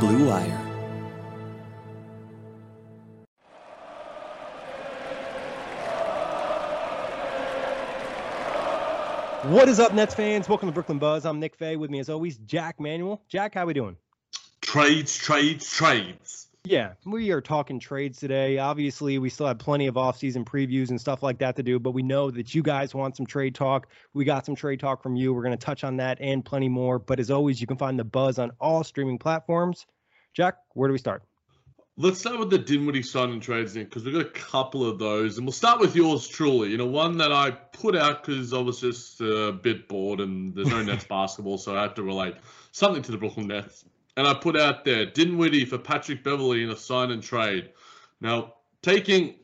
Blue Wire. What is up, Nets fans? Welcome to Brooklyn Buzz. I'm Nick Fay. With me, as always, Jack Manuel. Jack, how we doing? Trades, trades, trades. Yeah, we are talking trades today. Obviously, we still have plenty of offseason previews and stuff like that to do, but we know that you guys want some trade talk. We got some trade talk from you. We're going to touch on that and plenty more. But as always, you can find the buzz on all streaming platforms. Jack, where do we start? Let's start with the Dinwiddie signing trades, Nick, because we've got a couple of those. And we'll start with yours truly. You know, one that I put out because I was just a bit bored and there's no Nets basketball, so I had to relate something to the Brooklyn Nets and I put out there Dinwiddie for Patrick Beverley in a sign and trade. Now, taking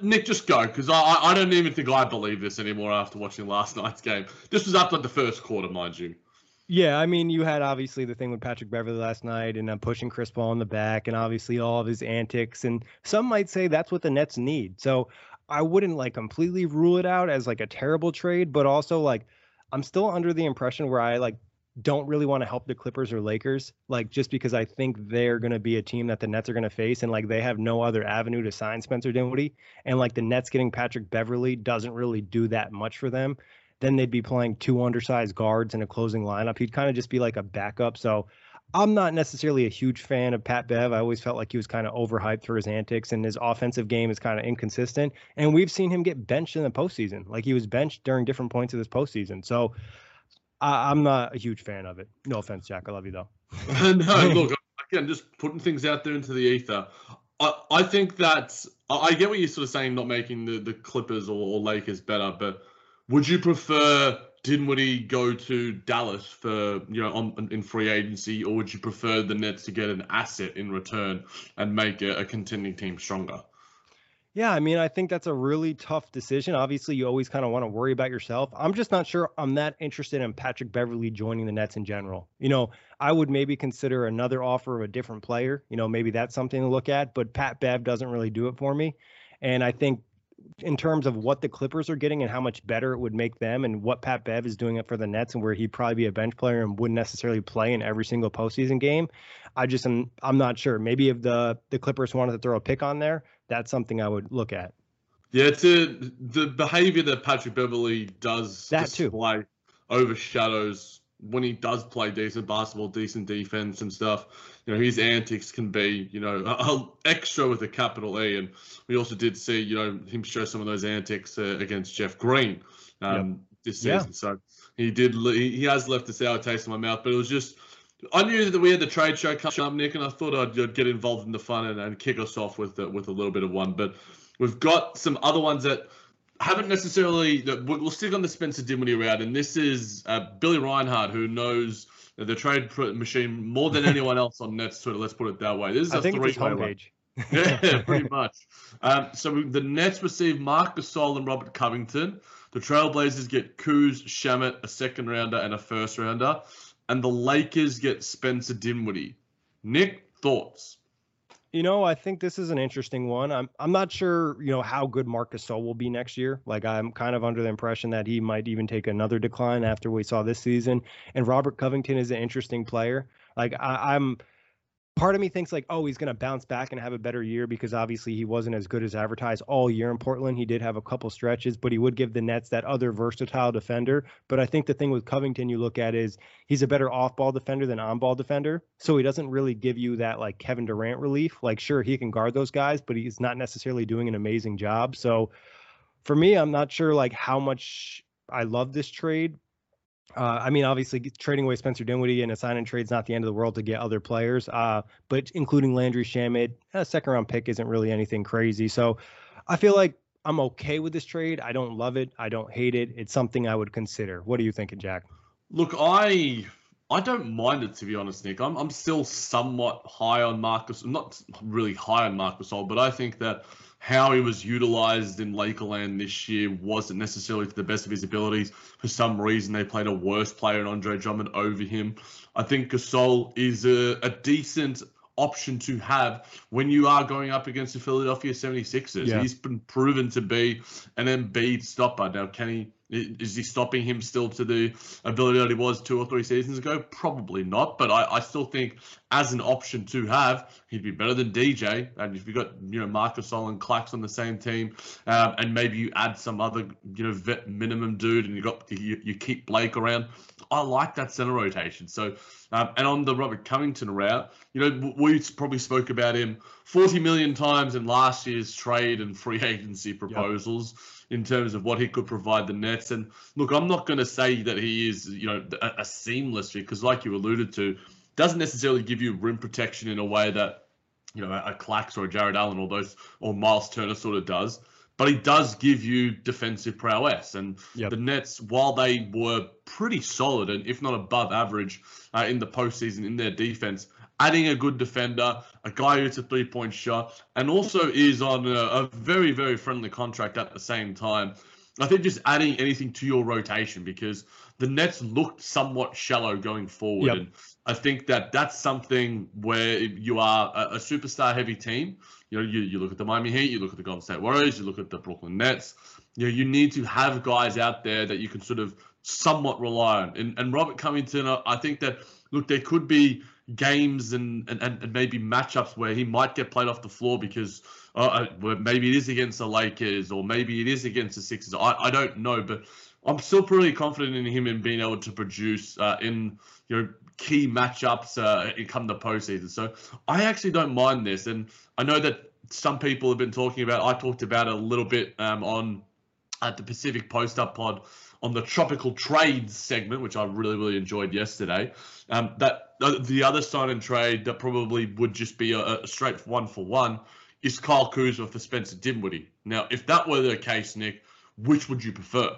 Nick, just go because I, I don't even think I believe this anymore after watching last night's game. This was after the first quarter, mind you. Yeah, I mean, you had obviously the thing with Patrick Beverley last night and uh, pushing Chris Paul in the back, and obviously all of his antics. And some might say that's what the Nets need. So I wouldn't like completely rule it out as like a terrible trade, but also like I'm still under the impression where I like don't really want to help the Clippers or Lakers, like just because I think they're going to be a team that the Nets are going to face, and like they have no other avenue to sign Spencer Dinwiddie, and like the Nets getting Patrick Beverley doesn't really do that much for them. Then they'd be playing two undersized guards in a closing lineup. He'd kind of just be like a backup. So I'm not necessarily a huge fan of Pat Bev. I always felt like he was kind of overhyped for his antics, and his offensive game is kind of inconsistent. And we've seen him get benched in the postseason. Like he was benched during different points of this postseason. So I, am not a huge fan of it. No offense, Jack. I love you though. no, look, again, just putting things out there into the ether. I, I think that I get what you're sort of saying, not making the, the Clippers or, or Lakers better, but would you prefer Dinwiddie go to Dallas for you know on, in free agency, or would you prefer the Nets to get an asset in return and make a, a contending team stronger? Yeah, I mean, I think that's a really tough decision. Obviously, you always kind of want to worry about yourself. I'm just not sure I'm that interested in Patrick Beverley joining the Nets in general. You know, I would maybe consider another offer of a different player. You know, maybe that's something to look at, but Pat Bev doesn't really do it for me. And I think in terms of what the Clippers are getting and how much better it would make them and what Pat Bev is doing it for the Nets and where he'd probably be a bench player and wouldn't necessarily play in every single postseason game. I just am I'm not sure. Maybe if the the Clippers wanted to throw a pick on there, that's something I would look at. Yeah, it's a, the behavior that Patrick Beverley does that display too. overshadows when he does play decent basketball, decent defense and stuff. You know, his antics can be, you know, a, a extra with a capital E. And we also did see, you know, him show some of those antics uh, against Jeff Green um, yep. this season. Yeah. So he did, he has left a sour taste in my mouth, but it was just, I knew that we had the trade show coming up, Nick, and I thought I'd, get involved in the fun and, and kick us off with with a little bit of one. But we've got some other ones that haven't necessarily. We'll stick on the Spencer Dinwiddie route, and this is uh, Billy Reinhardt, who knows the trade machine more than anyone else on Nets Twitter. Let's put it that way. This is I a think it's homepage. yeah, pretty much. Um, so we, the Nets receive Marc Gasol and Robert Covington. The Trailblazers get Kuz, Shamet, a second rounder, and a first rounder and the Lakers get Spencer Dinwiddie. Nick, thoughts? You know, I think this is an interesting one. I'm I'm not sure, you know, how good Marcus Gasol will be next year. Like I'm kind of under the impression that he might even take another decline after we saw this season. And Robert Covington is an interesting player. Like I, I'm part of me thinks like, oh, he's going to bounce back and have a better year because obviously he wasn't as good as advertised all year in Portland. He did have a couple stretches, but he would give the Nets that other versatile defender. But I think the thing with Covington you look at is he's a better off-ball defender than on-ball defender. So he doesn't really give you that like Kevin Durant relief. Like sure, he can guard those guys, but he's not necessarily doing an amazing job. So for me, I'm not sure like how much I love this trade, uh, I mean, obviously, trading away Spencer Dinwiddie and a sign and trade is not the end of the world to get other players. Uh, but including Landry Shamet, a second round pick isn't really anything crazy. So I feel like I'm okay with this trade. I don't love it. I don't hate it. It's something I would consider. What are you thinking, Jack? Look, I I don't mind it to be honest, Nick. I'm I'm still somewhat high on Marcus, not really high on Marcus, but I think that how he was utilized in Lakeland this year wasn't necessarily to the best of his abilities. For some reason, they played a worse player in Andre Drummond over him. I think Gasol is a, a decent option to have when you are going up against the Philadelphia 76ers. Yeah. He's been proven to be an Embiid stopper. Now, can he is he stopping him still to the ability that he was two or three seasons ago? Probably not, but I, I still think as an option to have, he'd be better than DJ. And if you've got you know Marc Gasol and Clax on the same team, um, and maybe you add some other you know vet minimum dude, and you got you, you keep Blake around, I like that center rotation. So um, and on the Robert Covington route, you know we probably spoke about him 40 million times in last year's trade and free agency proposals. Yep in terms of what he could provide the Nets. And look, I'm not going to say that he is, you know, a, a seamless fit because, like you alluded to, doesn't necessarily give you rim protection in a way that, you know, a, a Clax or a Jarrett Allen or those or Miles Turner sort of does. But he does give you defensive prowess. And yep. the Nets, while they were pretty solid and if not above average uh, in the postseason in their defense, adding a good defender, a guy who's a three point shot, and also is on a, a, very, very friendly contract at the same time. I think just adding anything to your rotation because the Nets looked somewhat shallow going forward. Yep. And I think that that's something where you are a, a superstar heavy team. You know, you, you look at the Miami Heat, you look at the Golden State Warriors, you look at the Brooklyn Nets. You know, you need to have guys out there that you can sort of somewhat rely on. And, and Robert Covington, I think that, look, there could be games and, and, and maybe matchups where he might get played off the floor because uh, uh maybe it is against the Lakers or maybe it is against the Sixers. I, I don't know, but I'm still pretty confident in him in being able to produce uh, in you know key matchups uh, come the postseason. So I actually don't mind this, and I know that some people have been talking about. I talked about it a little bit um, on at the Pacific Post Up Pod on the tropical trades segment, which I really really enjoyed yesterday. Um, that the other sign and trade that probably would just be a, a straight one for one is Kyle Kuzma for Spencer Dinwiddie. Now, if that were the case, Nick, which would you prefer?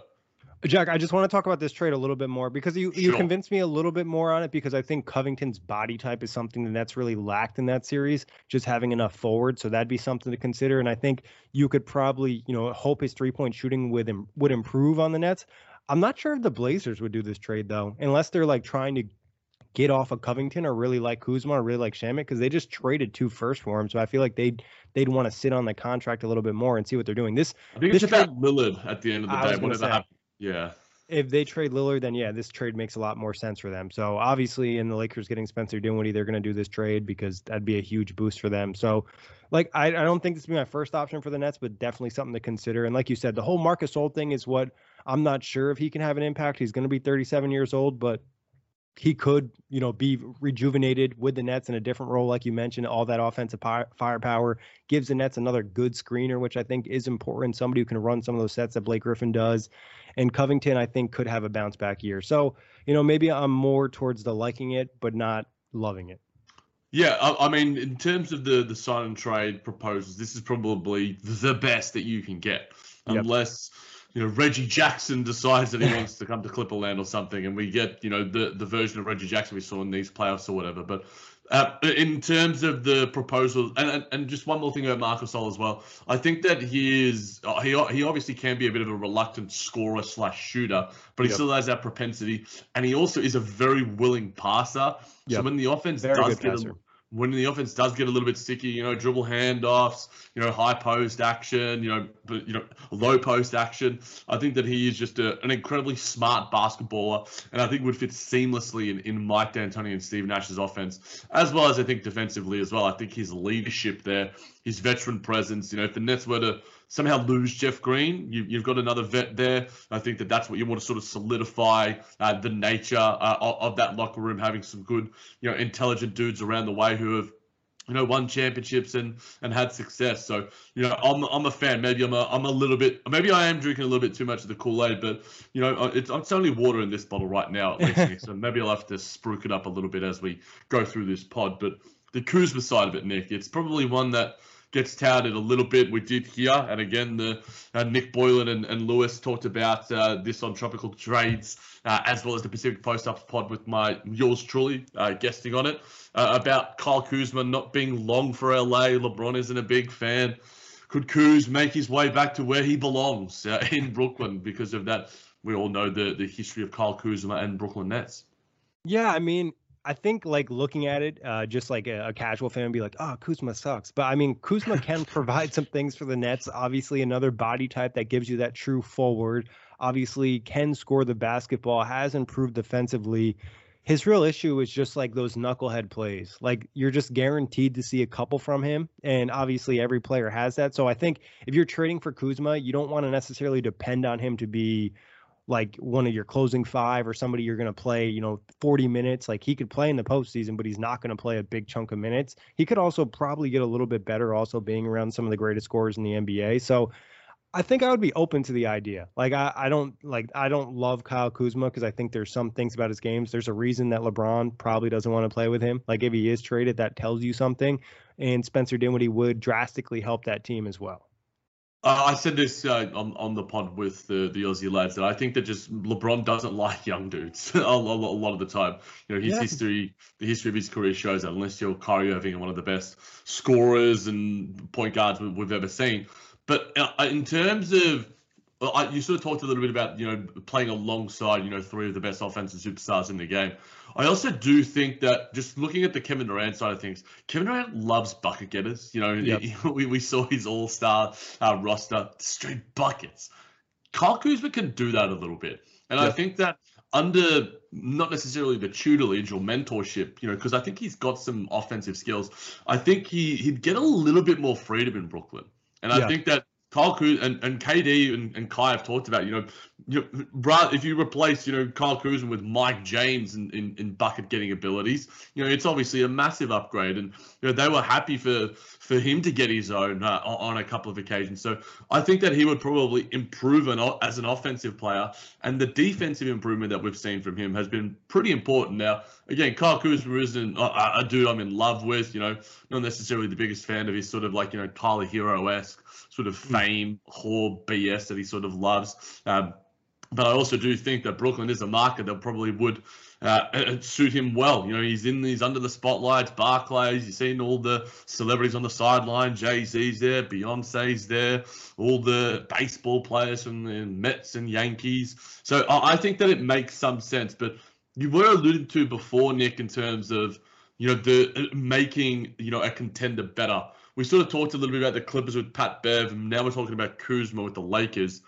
Jack, I just want to talk about this trade a little bit more because you, sure. you convinced me a little bit more on it because I think Covington's body type is something that that's really lacked in that series, just having enough forward. So that'd be something to consider. And I think you could probably, you know, hope his three point shooting would Im- would improve on the Nets. I'm not sure if the Blazers would do this trade though, unless they're like trying to get off of Covington or really like Kuzma or really like Shamet because they just traded two first for him. So I feel like they'd they'd want to sit on the contract a little bit more and see what they're doing. This I think this it's trade, about Lillard at the end of the day. Whatever happens. Yeah. If they trade Lillard, then yeah, this trade makes a lot more sense for them. So obviously, in the Lakers getting Spencer Dinwiddie, they're going to do this trade because that'd be a huge boost for them. So, like, I, I don't think this would be my first option for the Nets, but definitely something to consider. And like you said, the whole Marc Old thing is what I'm not sure if he can have an impact. He's going to be 37 years old, but he could, you know, be rejuvenated with the Nets in a different role, like you mentioned. All that offensive firepower gives the Nets another good screener, which I think is important. Somebody who can run some of those sets that Blake Griffin does, and Covington, I think, could have a bounce back year. So, you know, maybe I'm more towards the liking it, but not loving it. Yeah, I, I mean, in terms of the the sign and trade proposals, this is probably the best that you can get, unless. Yep you know Reggie Jackson decides that he wants to come to Clipperland or something, and we get you know the the version of Reggie Jackson we saw in these playoffs or whatever. But uh, in terms of the proposal, and, and, and just one more thing about Marc Gasol as well, I think that he is uh, he he obviously can be a bit of a reluctant scorer slash shooter, but he yep. still has that propensity, and he also is a very willing passer. Yep. So when the offense very does get passer. When the offense does get a little bit sticky, you know, dribble handoffs, you know, high post action, you know, but you know, low post action. I think that he is just a, an incredibly smart basketballer, and I think would fit seamlessly in, in Mike D'Antoni and Steve Nash's offense, as well as I think defensively as well. I think his leadership there, his veteran presence. You know, if the Nets were to somehow lose Jeff Green, you, have got another vet there. I think that that's what you want to sort of solidify uh, the nature uh, of, of that locker room, having some good, you know, intelligent dudes around the way who have you know, won championships and and had success. So, you know, I'm I'm a fan. Maybe I'm a I'm a little bit maybe I am drinking a little bit too much of the Kool Aid, but you know, it's it's only water in this bottle right now at least. so maybe I'll have to spruik it up a little bit as we go through this pod. But the Kuzma side of it, Nick, it's probably one that gets touted a little bit. We did hear, and again, the uh, Nick Boylan and, and Lewis talked about uh, this on Tropical Trades, uh, as well as the Pacific Post Ups pod with my yours truly uh, guesting on it uh, about Kyle Kuzma not being long for LA. LeBron isn't a big fan. Could Kuz make his way back to where he belongs uh, in Brooklyn because of that? We all know the the history of Kyle Kuzma and Brooklyn Nets. Yeah, I mean, I think like looking at it, uh, just like a, a, casual fan, be like, "Oh, Kuzma sucks," but I mean, Kuzma can provide some things for the Nets. Obviously, another body type that gives you that true forward. Obviously, can score the basketball, has improved defensively. His real issue is just like those knucklehead plays. Like you're just guaranteed to see a couple from him, and obviously every player has that. So I think if you're trading for Kuzma, you don't want to necessarily depend on him to be like one of your closing five or somebody you're going to play, you know, 40 minutes. Like he could play in the postseason, but he's not going to play a big chunk of minutes. He could also probably get a little bit better, also being around some of the greatest scorers in the NBA. So I think I would be open to the idea. Like I, I don't like I don't love Kyle Kuzma because I think there's some things about his games. There's a reason that LeBron probably doesn't want to play with him. Like if he is traded, that tells you something. And Spencer Dinwiddie would drastically help that team as well. Uh, I said this uh, on on the pod with the, the Aussie lads that I think that just LeBron doesn't like young dudes a, a, lot of the time. You know, his yeah. history, the history of his career shows that unless you're Kyrie Irving and one of the best scorers and point guards we've ever seen. But uh, in terms of I, you sort of talked a little bit about you know playing alongside you know three of the best offensive superstars in the game. I also do think that just looking at the Kevin Durant side of things, Kevin Durant loves bucket getters. You know, yep. we, we saw his All Star uh, roster straight buckets. Kyle Kuzma can do that a little bit, and yep. I think that under not necessarily the tutelage or mentorship, you know, because I think he's got some offensive skills. I think he he'd get a little bit more freedom in Brooklyn. And I think that Kyle Kuz and, and KD and, and Kai have talked about, you know, you if you replace, you know, Kyle Kuzma with Mike James in, in, in, bucket getting abilities, you know, it's obviously a massive upgrade. And, you know, they were happy for for him to get his own uh, on a couple of occasions. So I think that he would probably improve an, as an offensive player. And the defensive improvement that we've seen from him has been pretty important. Now, again, Kyle Kuzma isn't a, a dude I'm in love with, you know, not necessarily the biggest fan of his sort of like, you know, Tyler Herro esque sort of hmm. fame, whore BS that he sort of loves. Um, but I also do think that Brooklyn is a market that probably would uh, uh, suit him well. You know, he's in these under the spotlights, Barclays. You've seen all the celebrities on the sideline. Jay Z's there, Beyonce's there, all the baseball players from the Mets and Yankees. So I think that it makes some sense. But you were alluding to before, Nick, in terms of you know the uh, making you know a contender better. We sort of talked a little bit about the Clippers with Pat Bev, and now we're talking about Kuzma with the Lakers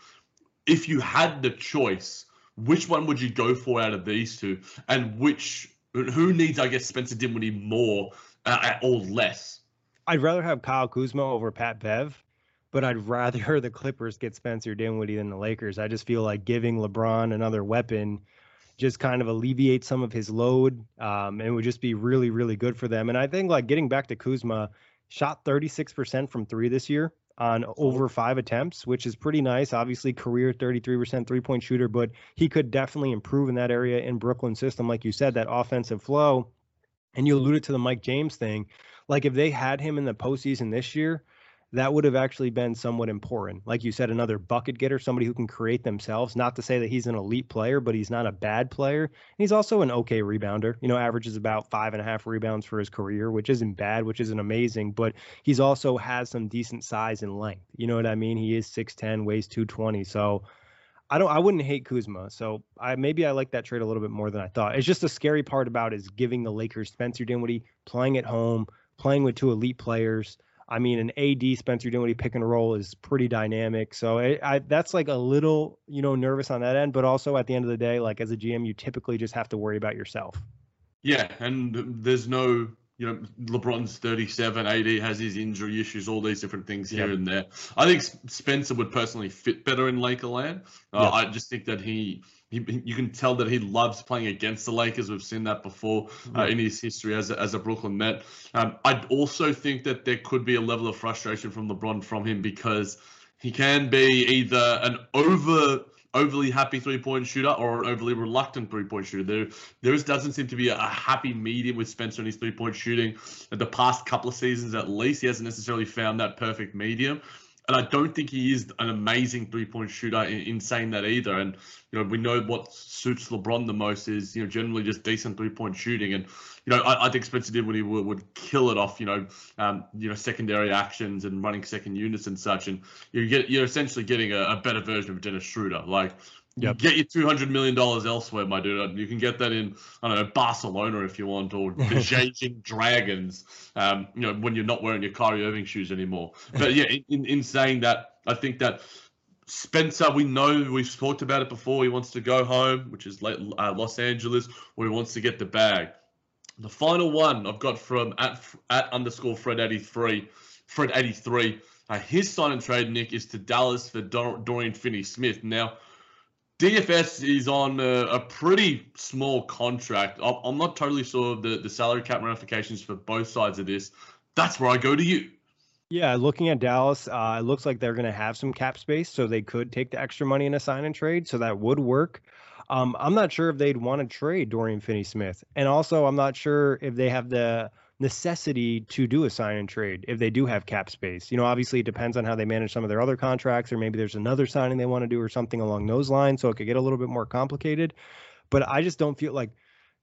if you had the choice, which one would you go for out of these two, and which who needs, I guess, Spencer Dinwiddie more uh, or less? I'd rather have Kyle Kuzma over Pat Bev, but I'd rather the Clippers get Spencer Dinwiddie than the Lakers. I just feel like giving LeBron another weapon just kind of alleviate some of his load. Um, and it would just be really, really good for them. And I think like getting back to Kuzma, shot 36% from three this year on over five attempts, which is pretty nice. Obviously, career 33% three point shooter, but he could definitely improve in that area in Brooklyn system. Like you said, that offensive flow. And you alluded to the Mike James thing. Like if they had him in the postseason this year, that would have actually been somewhat important. Like you said, another bucket getter, somebody who can create themselves. Not to say that he's an elite player, but he's not a bad player. And he's also an okay rebounder. You know, averages about five and a half rebounds for his career, which isn't bad, which isn't amazing, but he's also has some decent size and length. You know what I mean? He is 6'10, weighs 220. So I don't I wouldn't hate Kuzma. So I maybe I like that trade a little bit more than I thought. It's just the scary part about is giving the Lakers Spencer Dinwiddie playing at home, playing with two elite players. I mean, an AD Spencer Dinwiddie pick and roll is pretty dynamic. So it, I, that's like a little, you know, nervous on that end. But also at the end of the day, like as a GM, you typically just have to worry about yourself. Yeah, and there's no you know, LeBron's 37, AD has his injury issues, all these different things here yep. and there. I think Spencer would personally fit better in Lakerland. Uh, yep. I just think that he, he, you can tell that he loves playing against the Lakers. We've seen that before uh, in his history as a, as a Brooklyn Net. Um, I also think that there could be a level of frustration from LeBron from him because he can be either an over overly happy three point shooter or an overly reluctant three point shooter. There, there is, doesn't seem to be a, a happy medium with Spencer and his three point shooting. In the past couple of seasons, at least, he hasn't necessarily found that perfect medium. And I don't think he is an amazing three point shooter in, in, saying that either. And, you know, we know what suits LeBron the most is, you know, generally just decent three point shooting. And, you know, I, I think Spencer Dinwiddie would, would kill it off, you know, um, you know, secondary actions and running second units and such. And you get, you're essentially getting a, a better version of Dennis Schroeder. Like, Yep. Get your two hundred million dollars elsewhere, my dude. You can get that in, I don't know, Barcelona if you want, or the Beijing Dragons. Um, you know, when you're not wearing your Kyrie Irving shoes anymore. But yeah, in, in saying that, I think that Spencer, we know we've talked about it before. He wants to go home, which is uh, Los Angeles, where he wants to get the bag. The final one I've got from at at underscore Fred eighty three, Fred eighty three. Uh, his sign and trade, Nick, is to Dallas for Dor- Dorian Finney Smith. Now, DFS is on a, a pretty small contract. I'm, not totally sure of the, the salary cap ramifications for both sides of this. That's where I go to you. Yeah, looking at Dallas, uh, it looks like they're going to have some cap space, so they could take the extra money in a sign and trade. So that would work. Um, I'm not sure if they'd want to trade Dorian Finney-Smith, and also I'm not sure if they have the necessity to do a sign and trade if they do have cap space. You know, obviously it depends on how they manage some of their other contracts, or maybe there's another signing they want to do or something along those lines. So it could get a little bit more complicated. But I just don't feel like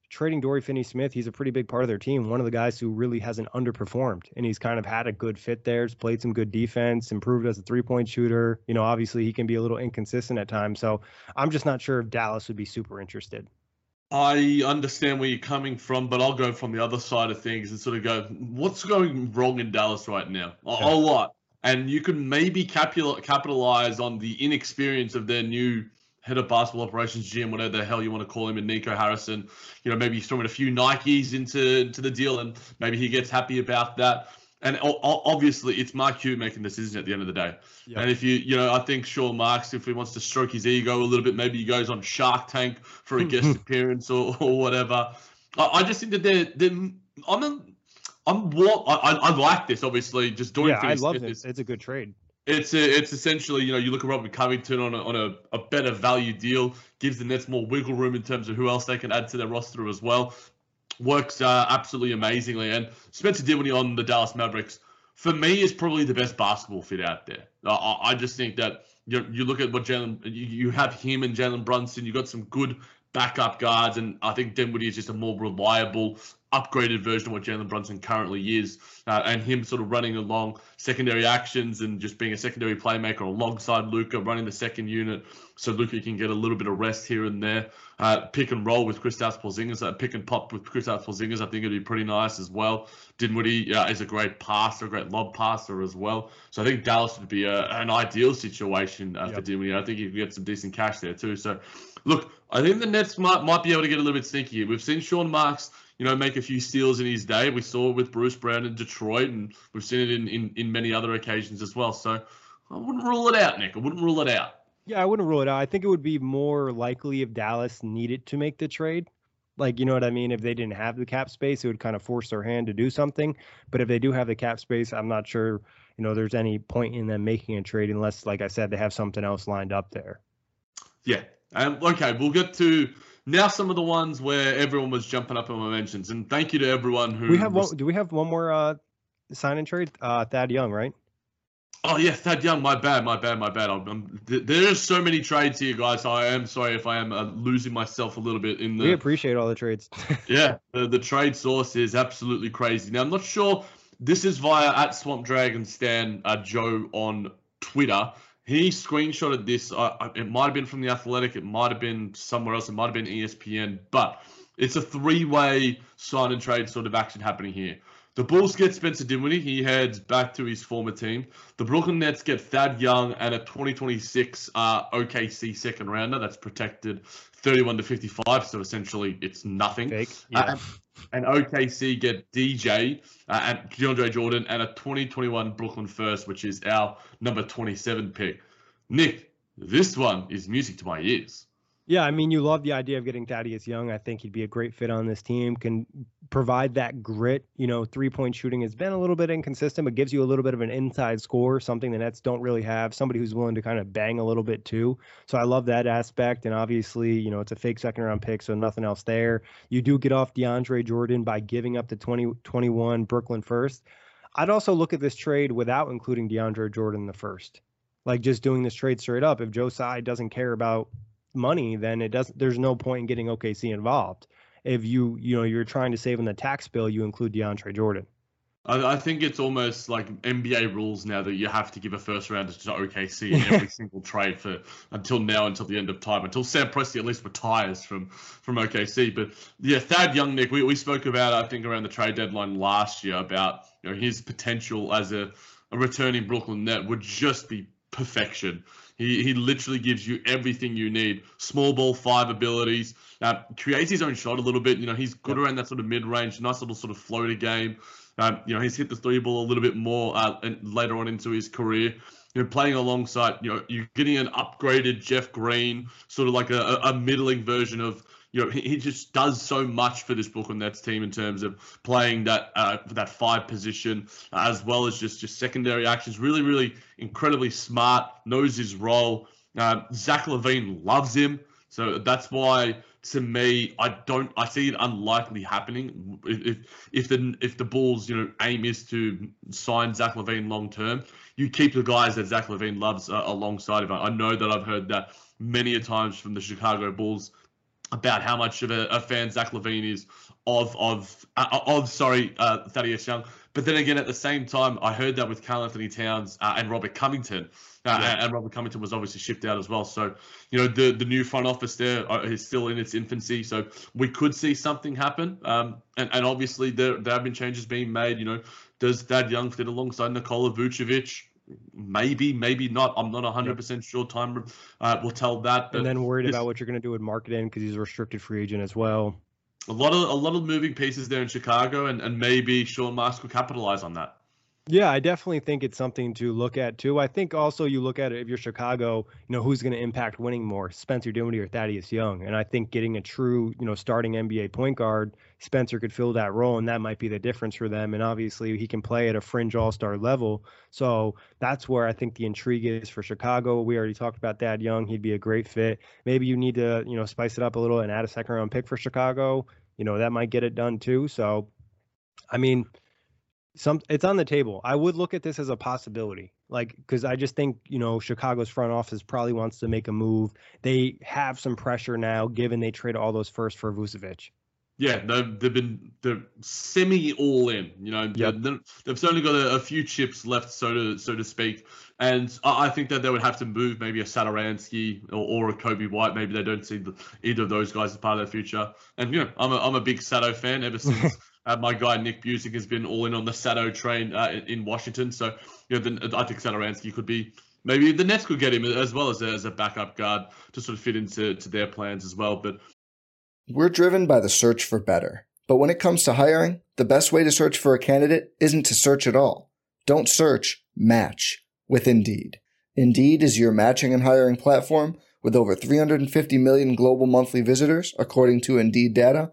trading Dory Finney Smith, he's a pretty big part of their team. One of the guys who really hasn't underperformed. And he's kind of had a good fit there. He's played some good defense, improved as a three point shooter. You know, obviously he can be a little inconsistent at times. So I'm just not sure if Dallas would be super interested. I understand where you're coming from, but I'll go from the other side of things and sort of go, what's going wrong in Dallas right now? A, yeah. Oh, a lot. And you could maybe capital- capitalize on the inexperience of their new head of basketball operations GM, whatever the hell you want to call him, and Nico Harrison. You know, maybe he's throwing a few Nikes into, into the deal, and maybe he gets happy about that. And obviously, it's Mark Cuban making the decision at the end of the day. Yep. And if you, you know, I think Sean Marks, if he wants to stroke his ego a little bit, maybe he goes on Shark Tank for a guest appearance or, or whatever. I, I just think that they're, they're I'm, a, I'm what I, I like this. Obviously, just doing. Yeah, I love it. It's a good trade. It's a, it's essentially you know you look at Robert Covington on a, on a, a better value deal gives the Nets more wiggle room in terms of who else they can add to their roster as well works uh, absolutely amazingly. And Spencer Dinwiddie on the Dallas Mavericks, for me, is probably the best basketball fit out there. I, I just think that you, you look at what Jalen, you, you have him and Jalen Brunson, You've got some good backup guards, and I think Dinwiddie is just a more reliable, upgraded version of what Jalen Brunson currently is, uh, and him sort of running along secondary actions and just being a secondary playmaker alongside Luka, running the second unit, so Luka can get a little bit of rest here and there. Uh, pick and roll with Kristaps Porzingis, uh, pick and pop with Kristaps Porzingis, I think it'd be pretty nice as well. Dinwiddie uh, is a great passer, a great lob passer as well. So I think Dallas would be a, an ideal situation uh, yep. for Dinwiddie. I think you could get some decent cash there too. So, look, I think the Nets might might be able to get a little bit sneaky. We've seen Sean Marks you know, make a few steals in his day. We saw it with Bruce Brown in Detroit, and we've seen it in, in, in many other occasions as well. So I wouldn't rule it out, Nick. I wouldn't rule it out. Yeah, I wouldn't rule it out. I think it would be more likely if Dallas needed to make the trade. Like, you know what I mean? If they didn't have the cap space, it would kind of force their hand to do something. But if they do have the cap space, I'm not sure, you know, there's any point in them making a trade unless, like I said, they have something else lined up there. Yeah. Um, okay, we'll get to now some of the ones where everyone was jumping up in my mentions, and thank you to everyone who. We have one. Do we have one more uh, sign and trade? Uh, Thad Young, right? Oh yeah, Thad Young. My bad, my bad, my bad. I'm, there's so many trades here, guys. So I am sorry if I am uh, losing myself a little bit in the. We appreciate all the trades. yeah, the, the trade source is absolutely crazy. Now I'm not sure. This is via at Swamp Dragon Stan uh, Joe on Twitter he screenshotted this. Uh, it might have been from the Athletic. It might have been somewhere else. It might have been ESPN. But it's a three-way sign and trade sort of action happening here. The Bulls get Spencer Dinwiddie. He heads back to his former team. The Brooklyn Nets get Thad Young and a 2026 uh, OKC second rounder that's protected 31 to 55. So essentially, it's nothing. Fake. Yeah. Uh, and OKC get DJ uh, and DeAndre Jordan and a 2021 Brooklyn first, which is our number 27 pick. Nick, this one is music to my ears. Yeah, I mean, you love the idea of getting Thaddeus Young. I think he'd be a great fit on this team. Can provide that grit. You know, three point shooting has been a little bit inconsistent, but gives you a little bit of an inside score, something the Nets don't really have. Somebody who's willing to kind of bang a little bit too. So I love that aspect. And obviously, you know, it's a fake second round pick, so nothing else there. You do get off DeAndre Jordan by giving up the 2021 Brooklyn first. I'd also look at this trade without including DeAndre Jordan the first. Like just doing this trade straight up. If Joe Tsai doesn't care about money, then it doesn't. There's no point in getting OKC involved. If you you know you're trying to save on the tax bill, you include DeAndre Jordan. I, I think it's almost like NBA rules now that you have to give a first rounder to OKC in every single trade for until now, until the end of time, until Sam Presti at least retires from from OKC. But yeah, Thad Young, Nick, we, we spoke about I think around the trade deadline last year about you know his potential as a, a returning Brooklyn net would just be perfection. He, he literally gives you everything you need. Small ball five abilities. Uh, creates his own shot a little bit. You know, he's good around that sort of mid range, nice little sort of floater game. Um, you know, he's hit the three ball a little bit more uh, and later on into his career. You know, playing alongside, you know, you're getting an upgraded Jeff Green, sort of like a, a middling version of you know, he, he just does so much for this Brooklyn Nets team in terms of playing that uh, that five position as well as just just secondary actions. Really, really incredibly smart, knows his role. Uh, Zach LaVine loves him, so that's why to me, I don't. I see it unlikely happening. If if the if the Bulls, you know, aim is to sign Zach LaVine long term, you keep the guys that Zach LaVine loves uh, alongside of him. I know that I've heard that many a times from the Chicago Bulls about how much of a, a fan Zach LaVine is of of uh, of sorry uh, Thaddeus Young. But then again, at the same time, I heard that with Karl-Anthony Towns uh, and Robert Covington, uh, yeah. and Robert Covington was obviously shipped out as well. So you know the the new front office there uh, still in its infancy. So we could see something happen. Um, and and obviously there there have been changes being made. You know, does Thad Young fit alongside Nikola Vucevic? Maybe, maybe not. I'm not 100% yeah. sure. Time uh, will tell that. And then worried about what you're going to do with Markkanen because he's a restricted free agent as well. A lot of a lot of moving pieces there in Chicago, and, and maybe Sean Marks will capitalize on that. Yeah, I definitely think it's something to look at too. I think also you look at it if you're Chicago, you know, who's going to impact winning more, Spencer Dinwiddie or Thaddeus Young. And I think getting a true, you know, starting NBA point guard, Spencer could fill that role, and that might be the difference for them. And obviously, he can play at a fringe All Star level. So that's where I think the intrigue is for Chicago. We already talked about Thad Young; he'd be a great fit. Maybe you need to, you know, spice it up a little and add a second round pick for Chicago. You know, that might get it done too. So, I mean some it's on the table. I would look at this as a possibility. Like cuz I just think, you know, Chicago's front office probably wants to make a move. They have some pressure now given they trade all those first for Vucevic. Yeah, they've, they've been they're semi all in. You know, yep. they've only got a, a, few chips left, so to so to speak. And I think that they would have to move maybe a Satoransky or, or a Coby White. Maybe they don't see the, either of those guys as part of their future. And you know, I'm a I'm a big Sato fan ever since Uh, my guy Nick Busick has been all in on the Sato train uh, in Washington. So you know, the, I think Satoransky could be maybe the Nets could get him as well as a, as a backup guard to sort of fit into to their plans as well. But we're driven by the search for better. But when it comes to hiring, the best way to search for a candidate isn't to search at all. Don't search, match with Indeed. Indeed is your matching and hiring platform with over 350 million global monthly visitors, according to Indeed data,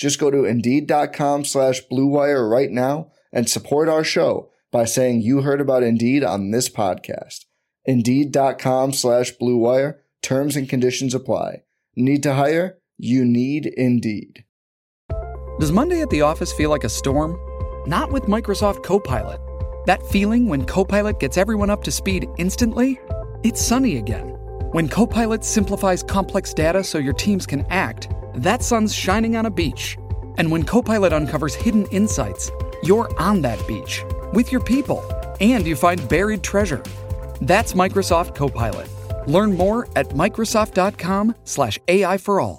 Just go to Indeed.com slash BlueWire right now and support our show by saying you heard about Indeed on this podcast. Indeed.com slash BlueWire. Terms and conditions apply. Need to hire? You need Indeed. Does Monday at the office feel like a storm? Not with Microsoft Copilot. That feeling when Copilot gets everyone up to speed instantly? It's sunny again. When Copilot simplifies complex data so your teams can act, that sun's shining on a beach. And when Copilot uncovers hidden insights, you're on that beach with your people and you find buried treasure. That's Microsoft Copilot. Learn more at Microsoft.com/slash AI for all.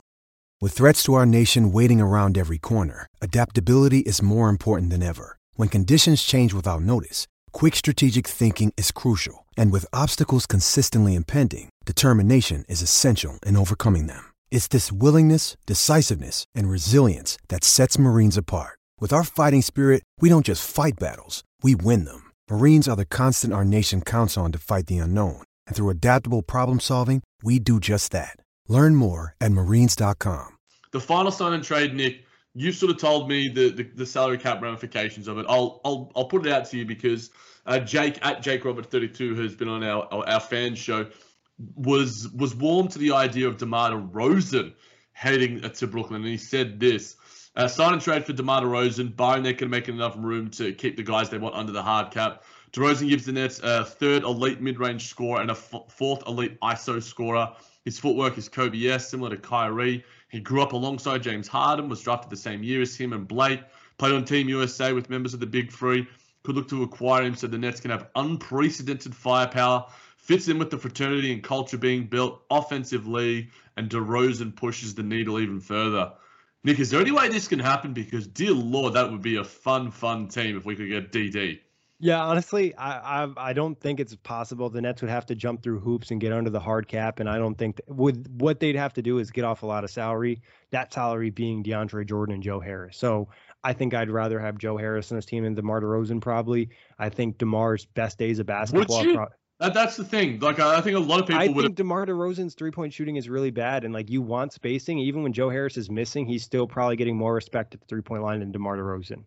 With threats to our nation waiting around every corner, adaptability is more important than ever. When conditions change without notice, quick strategic thinking is crucial. And with obstacles consistently impending, determination is essential in overcoming them. It's this willingness, decisiveness, and resilience that sets Marines apart. With our fighting spirit, we don't just fight battles, we win them. Marines are the constant our nation counts on to fight the unknown. And through adaptable problem solving, we do just that. Learn more at marines.com. The final sign and trade, Nick, you sort of told me the, the, the, salary cap ramifications of it. I'll I'll I'll put it out to you because uh, Jake at Jake Robert 32 has been on our our, our fan show was was warm to the idea of DeMar DeRozan heading to Brooklyn, and he said this. Uh, sign and trade for DeMar DeRozan, barring they can make enough room to keep the guys they want under the hard cap. DeRozan gives the Nets a third elite mid-range scorer and a f- fourth elite ISO scorer. His footwork is Kobe S, similar to Kyrie. He grew up alongside James Harden, was drafted the same year as him and Blake, played on Team USA with members of the Big Three. Could look to acquire him so the Nets can have unprecedented firepower. Fits in with the fraternity and culture being built, offensive league, and DeRozan pushes the needle even further. Nick, is there any way this can happen? Because, dear Lord, that would be a fun, fun team if we could get DD. Yeah, honestly, I, I, I don't think it's possible. The Nets would have to jump through hoops and get under the hard cap, and I don't think th- with what they'd have to do is get off a lot of salary. That salary being DeAndre Jordan and Joe Harris. So I think I'd rather have Joe Harris on his team than DeMar DeRozan. Probably. I think DeMar's best days of basketball. Would you? That, that's the thing. Like I think a lot of people. I would think DeMar DeRozan's three point shooting is really bad, and like you want spacing. Even when Joe Harris is missing, he's still probably getting more respect at the three point line than DeMar DeRozan.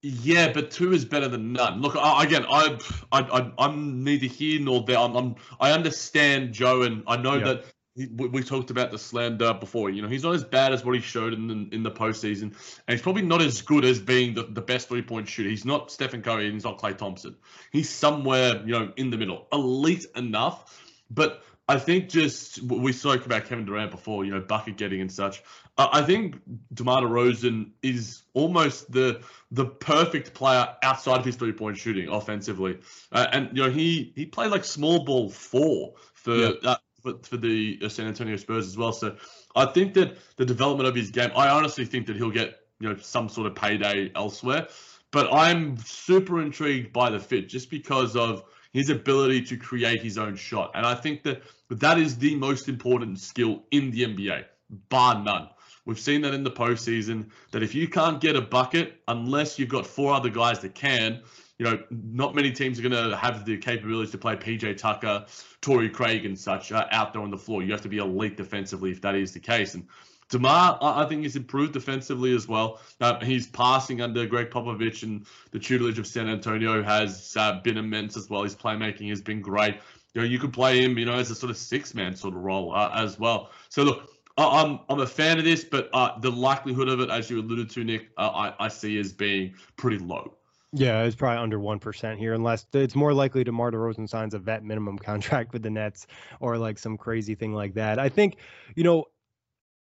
Yeah, but two is better than none. Look, I, again, I, I, I, am neither here nor there. I'm, I'm, i understand Joe, and I know that we, we, talked about the slander before. You know, he's not as bad as what he showed in the, in the postseason, and he's probably not as good as being the, the best three point shooter. He's not Stephen Curry, and he's not Klay Thompson. He's somewhere, you know, in the middle, elite enough, but I think just we spoke about Kevin Durant before, you know, bucket getting and such. Uh, I think DeMar DeRozan is almost the the perfect player outside of his three point shooting offensively, uh, and you know he he played like small ball four for yeah. uh, for, for the uh, San Antonio Spurs as well. So I think that the development of his game, I honestly think that he'll get you know some sort of payday elsewhere. But I'm super intrigued by the fit just because of his ability to create his own shot. And I think that that is the most important skill in the NBA, bar none. We've seen that in the postseason that if you can't get a bucket unless you've got four other guys that can, you know, not many teams are going to have the capabilities to play PJ Tucker, Torrey Craig, and such uh, out there on the floor. You have to be elite defensively if that is the case. And DeMar, I think, he's improved defensively as well. Uh, he's passing under Gregg Popovich and the tutelage of San Antonio has uh, been immense as well. His playmaking has been great. You know, you could play him, you know, as a sort of six-man sort of role uh, as well. So look, I'm I'm a fan of this, but uh, the likelihood of it, as you alluded to, Nick, uh, I I see as being pretty low. Yeah, it's probably under one percent here, unless it's more likely DeMar DeRozan signs a vet minimum contract with the Nets or like some crazy thing like that. I think, you know,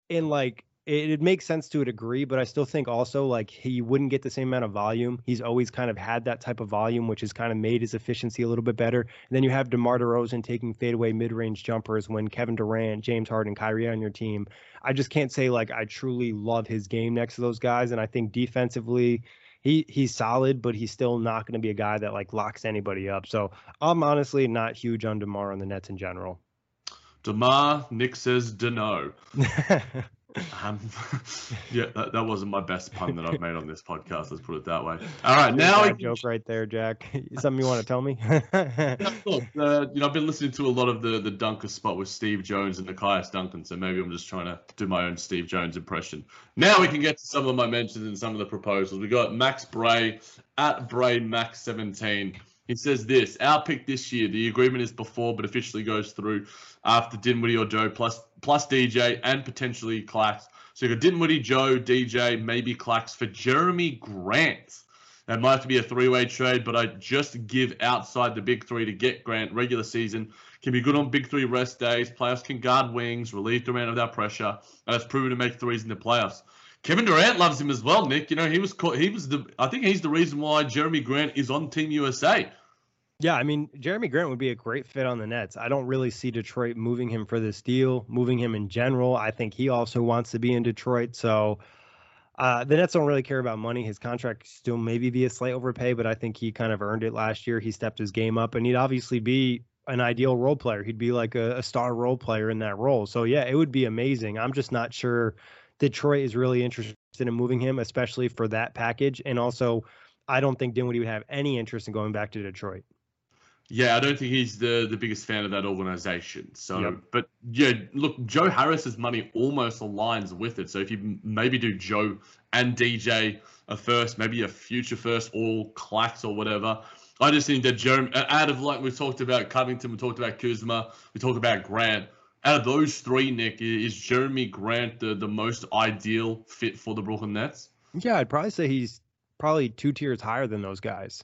in like it, it, makes sense to a degree, but I still think also like he wouldn't get the same amount of volume. He's always kind of had that type of volume, which has kind of made his efficiency a little bit better. And then you have DeMar DeRozan taking fadeaway mid-range jumpers when Kevin Durant, James Harden, Kyrie on your team. I just can't say like I truly love his game next to those guys. And I think defensively, he he's solid, but he's still not going to be a guy that like locks anybody up. So I'm honestly not huge on DeMar on the Nets in general. DeMar, Nick says Deno. Um, yeah, that, that wasn't my best pun that I've made on this podcast. Let's put it that way. All right, now a joke right there, Jack. Something you want to tell me? uh, you know, I've been listening to a lot of the the Dunker spot with Steve Jones and Nekias Duncan, so maybe I'm just trying to do my own Steve Jones impression. Now we can get to some of my mentions and some of the proposals. We got Max Bray at Bray Max 17 He says this: Our pick this year. The agreement is before, but officially goes through after Dinwiddie or Joe plus plus DJ and potentially Clax. So you got Dinwiddie, Joe, DJ, maybe Clax for Jerami Grant. That might have to be a three-way trade, but I just give outside the big three to get Grant. Regular season can be good on big three rest days. Playoffs can guard wings, relieve Durant of that pressure, and it's proven to make threes in the playoffs. Kevin Durant loves him as well, Nick. You know he was caught, he was the I think he's the reason why Jerami Grant is on Team USA. Yeah, I mean, Jerami Grant would be a great fit on the Nets. I don't really see Detroit moving him for this deal, moving him in general. I think he also wants to be in Detroit. So uh, the Nets don't really care about money. His contract still maybe be a slight overpay, but I think he kind of earned it last year. He stepped his game up, and he'd obviously be an ideal role player. He'd be like a, a star role player in that role. So yeah, it would be amazing. I'm just not sure Detroit is really interested in moving him, especially for that package. And also, I don't think Dinwiddie would have any interest in going back to Detroit. Yeah, I don't think he's the, the biggest fan of that organization. So, yep. but yeah, look, Joe Harris's money almost aligns with it. So if you maybe do Joe and DJ a first, maybe a future first, all Clax or whatever. I just think that Jerami, uh, out of like we talked about Covington, we talked about Kuzma, we talked about Grant. Out of those three, Nick, is Jerami Grant the, the most ideal fit for the Brooklyn Nets? Yeah, I'd probably say he's probably two tiers higher than those guys.